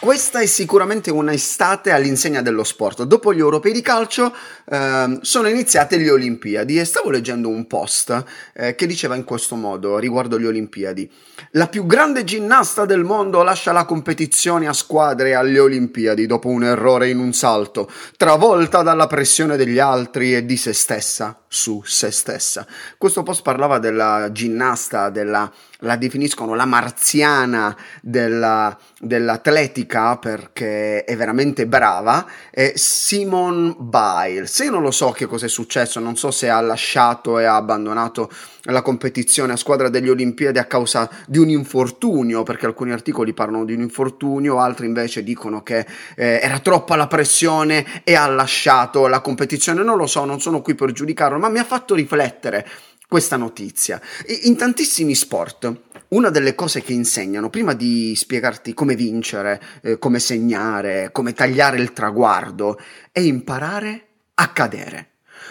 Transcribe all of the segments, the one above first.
Questa è sicuramente un'estate all'insegna dello sport. Dopo gli europei di calcio eh, sono iniziate le Olimpiadi e stavo leggendo un post eh, che diceva in questo modo riguardo le Olimpiadi. La più grande ginnasta del mondo lascia la competizione a squadre alle Olimpiadi dopo un errore in un salto, travolta dalla pressione degli altri e di se stessa su se stessa. Questo post parlava della ginnasta, della la definiscono la marziana della, dell'atletica perché è veramente brava, è Simone Biles. Io non lo so che cosa è successo, non so se ha lasciato e ha abbandonato la competizione a squadra degli Olimpiadi a causa di un infortunio, perché alcuni articoli parlano di un infortunio, altri invece dicono che eh, era troppa la pressione e ha lasciato la competizione. Non lo so, non sono qui per giudicarlo, ma mi ha fatto riflettere questa notizia. In tantissimi sport, una delle cose che insegnano, prima di spiegarti come vincere, eh, come segnare, come tagliare il traguardo, è imparare a cadere.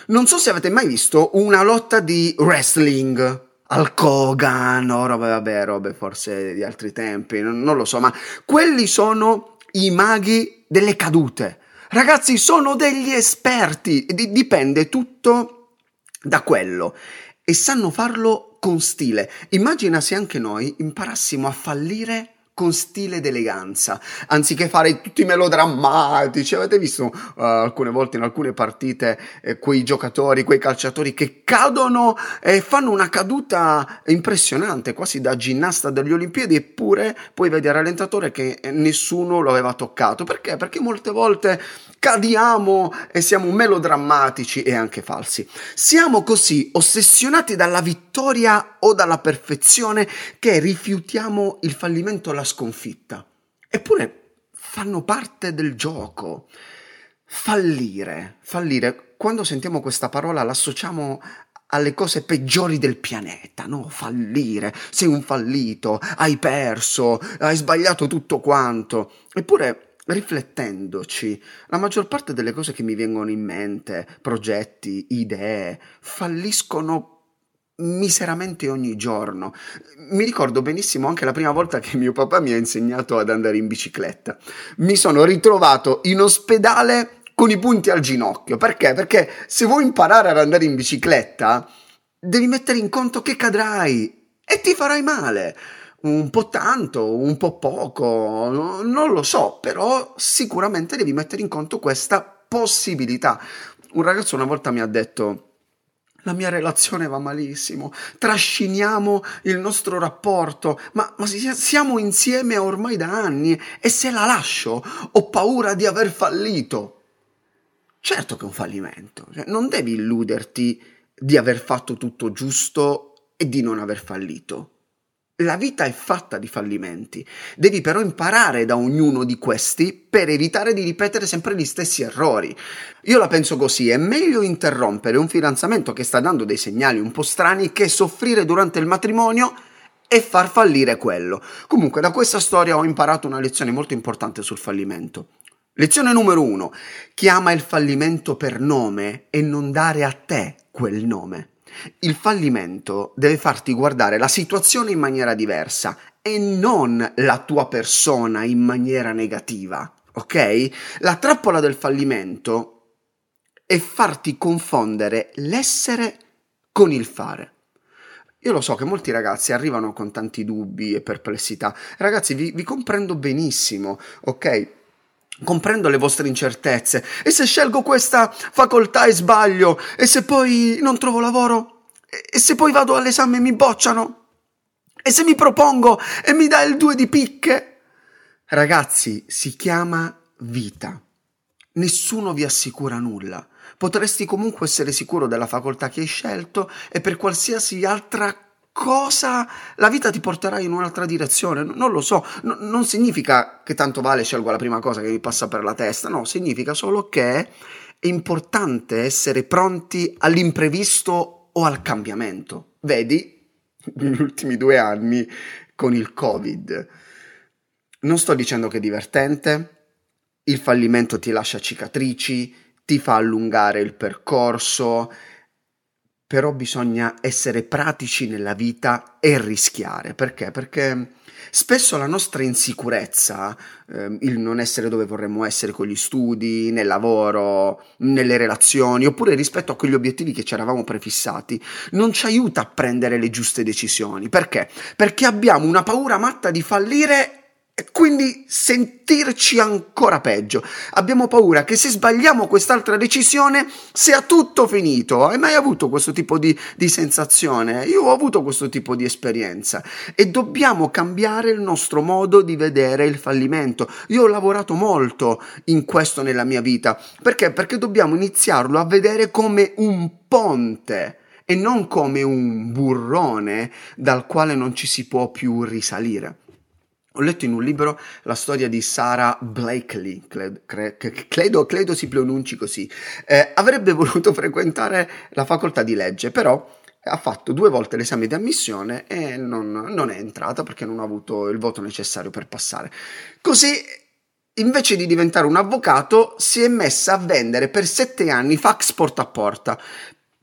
Non so se avete mai visto una lotta di wrestling. Al Kogan o robe, vabbè, robe forse di altri tempi, non, non lo so, ma quelli sono i maghi delle cadute. Ragazzi, sono degli esperti, D- dipende tutto da quello e sanno farlo con stile. Immagina se anche noi imparassimo a fallire con stile ed eleganza, anziché fare tutti melodrammatici. Avete visto uh, alcune volte in alcune partite eh, quei giocatori, quei calciatori che cadono e fanno una caduta impressionante, quasi da ginnasta delle Olimpiadi, eppure poi vedi al rallentatore che nessuno lo aveva toccato. Perché? Perché molte volte cadiamo e siamo melodrammatici e anche falsi. Siamo così ossessionati dalla vittoria o dalla perfezione che rifiutiamo il fallimento la sconfitta. Eppure fanno parte del gioco. Fallire, fallire, quando sentiamo questa parola l'associamo alle cose peggiori del pianeta, no? Fallire, sei un fallito, hai perso, hai sbagliato tutto quanto. Eppure riflettendoci, la maggior parte delle cose che mi vengono in mente, progetti, idee, falliscono miseramente ogni giorno. Mi ricordo benissimo anche la prima volta che mio papà mi ha insegnato ad andare in bicicletta. Mi sono ritrovato in ospedale con i punti al ginocchio. Perché? Perché se vuoi imparare ad andare in bicicletta, devi mettere in conto che cadrai e ti farai male un po' tanto, un po' poco, non lo so, però sicuramente devi mettere in conto questa possibilità. Un ragazzo una volta mi ha detto la mia relazione va malissimo, trasciniamo il nostro rapporto, ma, ma, siamo insieme ormai da anni e se la lascio ho paura di aver fallito. Certo che è un fallimento, cioè, non devi illuderti di aver fatto tutto giusto e di non aver fallito. La vita è fatta di fallimenti, devi però imparare da ognuno di questi per evitare di ripetere sempre gli stessi errori. Io la penso così, è meglio interrompere un fidanzamento che sta dando dei segnali un po' strani che soffrire durante il matrimonio e far fallire quello. Comunque da questa storia ho imparato una lezione molto importante sul fallimento. Lezione numero uno, chiama il fallimento per nome e non dare a te quel nome. Il fallimento deve farti guardare la situazione in maniera diversa e non la tua persona in maniera negativa, ok? La trappola del fallimento è farti confondere l'essere con il fare. Io lo so che molti ragazzi arrivano con tanti dubbi e perplessità. Ragazzi, vi, vi comprendo benissimo, ok? Comprendo le vostre incertezze. E se scelgo questa facoltà e sbaglio? E se poi non trovo lavoro? E se poi vado all'esame e mi bocciano? E se mi propongo e mi dà il due di picche? Ragazzi, si chiama vita. Nessuno vi assicura nulla. Potresti comunque essere sicuro della facoltà che hai scelto e per qualsiasi altra cosa la vita ti porterà in un'altra direzione. Non lo so, no, non significa che tanto vale scelgo la prima cosa che mi passa per la testa, no, significa solo che è importante essere pronti all'imprevisto o al cambiamento. Vedi? negli ultimi due anni con il Covid. Non sto dicendo che è divertente, il fallimento ti lascia cicatrici, ti fa allungare il percorso, però bisogna essere pratici nella vita e rischiare. Perché? Perché spesso la nostra insicurezza, eh, il non essere dove vorremmo essere con gli studi, nel lavoro, nelle relazioni, oppure rispetto a quegli obiettivi che ci eravamo prefissati, non ci aiuta a prendere le giuste decisioni. Perché? Perché abbiamo una paura matta di fallire e quindi sentirci ancora peggio. Abbiamo paura che se sbagliamo quest'altra decisione sia tutto finito. Hai mai avuto questo tipo di, di sensazione? Io ho avuto questo tipo di esperienza e dobbiamo cambiare il nostro modo di vedere il fallimento. Io ho lavorato molto in questo nella mia vita. Perché? Perché dobbiamo iniziarlo a vedere come un ponte e non come un burrone dal quale non ci si può più risalire. Ho letto in un libro la storia di Sarah Blakely, credo, credo, si pronunci così. Eh, avrebbe voluto frequentare la facoltà di legge, però ha fatto due volte l'esame di ammissione e non, non è entrata perché non ha avuto il voto necessario per passare. Così invece di diventare un avvocato, si è messa a vendere per sette anni fax porta a porta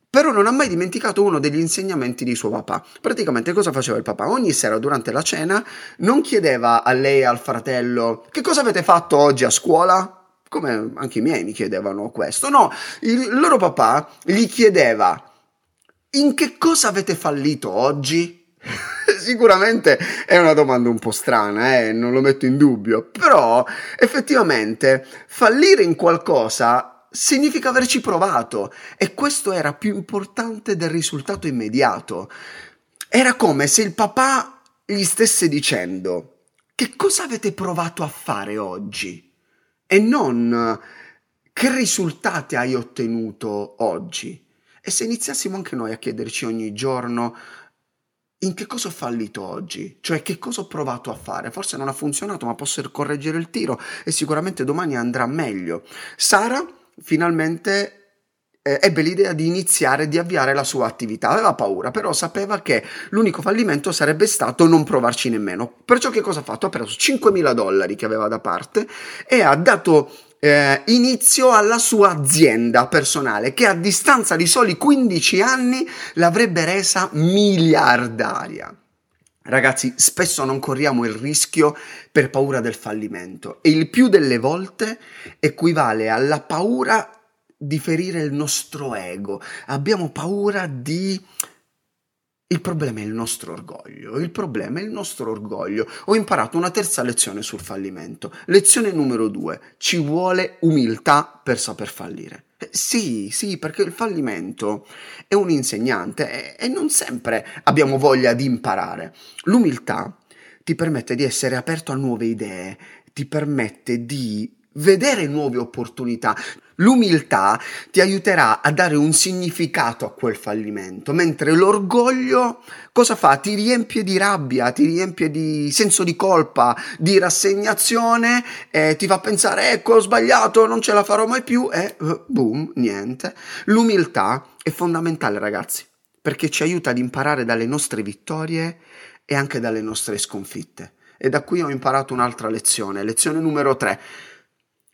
però non ha mai dimenticato uno degli insegnamenti di suo papà. Praticamente cosa faceva il papà? Ogni sera durante la cena non chiedeva a lei e al fratello che cosa avete fatto oggi a scuola? Come anche i miei mi chiedevano questo. No, il loro papà gli chiedeva in che cosa avete fallito oggi? Sicuramente è una domanda un po' strana, eh? non lo metto in dubbio, però effettivamente fallire in qualcosa significa averci provato e questo era più importante del risultato immediato. Era come se il papà gli stesse dicendo che cosa avete provato a fare oggi e non che risultati hai ottenuto oggi. E se iniziassimo anche noi a chiederci ogni giorno in che cosa ho fallito oggi? Cioè che cosa ho provato a fare? Forse non ha funzionato, ma posso correggere il tiro e sicuramente domani andrà meglio. Sara finalmente eh, ebbe l'idea di iniziare, di avviare la sua attività. Aveva paura, però sapeva che l'unico fallimento sarebbe stato non provarci nemmeno. Perciò che cosa ha fatto? Ha preso 5.000 dollari che aveva da parte e ha dato eh, inizio alla sua azienda personale che a distanza di soli 15 anni l'avrebbe resa miliardaria. Ragazzi, spesso non corriamo il rischio per paura del fallimento e il più delle volte equivale alla paura di ferire il nostro ego. Abbiamo paura di... Il problema è il nostro orgoglio, il problema è il nostro orgoglio. Ho imparato una terza lezione sul fallimento. Lezione numero due, ci vuole umiltà per saper fallire. Sì, sì, perché il fallimento è un insegnante e, e non sempre abbiamo voglia di imparare. L'umiltà ti permette di essere aperto a nuove idee, ti permette di vedere nuove opportunità. L'umiltà ti aiuterà a dare un significato a quel fallimento, mentre l'orgoglio cosa fa? Ti riempie di rabbia, ti riempie di senso di colpa, di rassegnazione e ti fa pensare ecco ho sbagliato, non ce la farò mai più e uh, boom, niente. L'umiltà è fondamentale ragazzi, perché ci aiuta ad imparare dalle nostre vittorie e anche dalle nostre sconfitte. E da qui ho imparato un'altra lezione, lezione numero 3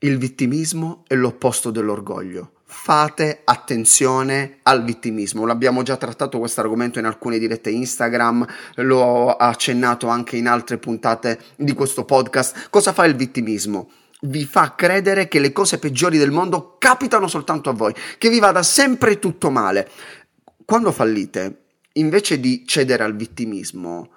il vittimismo è l'opposto dell'orgoglio. Fate attenzione al vittimismo. L'abbiamo già trattato questo argomento in alcune dirette Instagram, l'ho accennato anche in altre puntate di questo podcast. Cosa fa il vittimismo? vi fa credere che le cose peggiori del mondo capitano soltanto a voi, che vi vada sempre tutto male. Quando fallite, invece di cedere al vittimismo,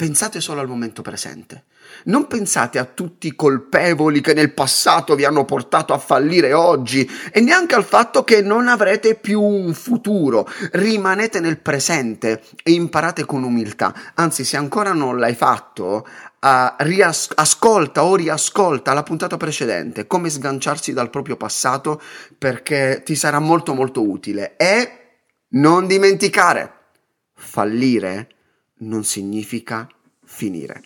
pensate solo al momento presente. Non pensate a tutti i colpevoli che nel passato vi hanno portato a fallire oggi e neanche al fatto che non avrete più un futuro. Rimanete nel presente e imparate con umiltà. Anzi, se ancora non l'hai fatto, uh, rias- ascolta o riascolta la puntata precedente, come sganciarsi dal proprio passato, perché ti sarà molto molto utile. E non dimenticare, fallire non significa finire.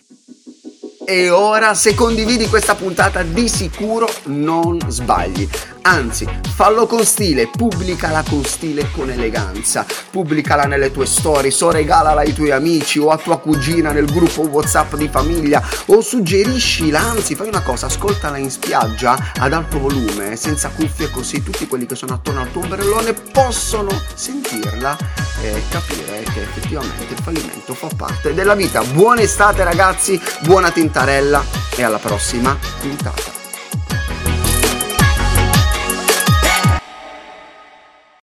E ora se condividi questa puntata di sicuro non sbagli. Anzi fallo con stile, pubblicala con stile e con eleganza, pubblicala nelle tue stories o regalala ai tuoi amici o a tua cugina nel gruppo Whatsapp di famiglia o suggeriscila, anzi fai una cosa, ascoltala in spiaggia ad alto volume, senza cuffie così tutti quelli che sono attorno al tuo ombrellone possono sentirla e capire che effettivamente il fallimento fa parte della vita. Buona estate ragazzi, buona tintarella e alla prossima puntata.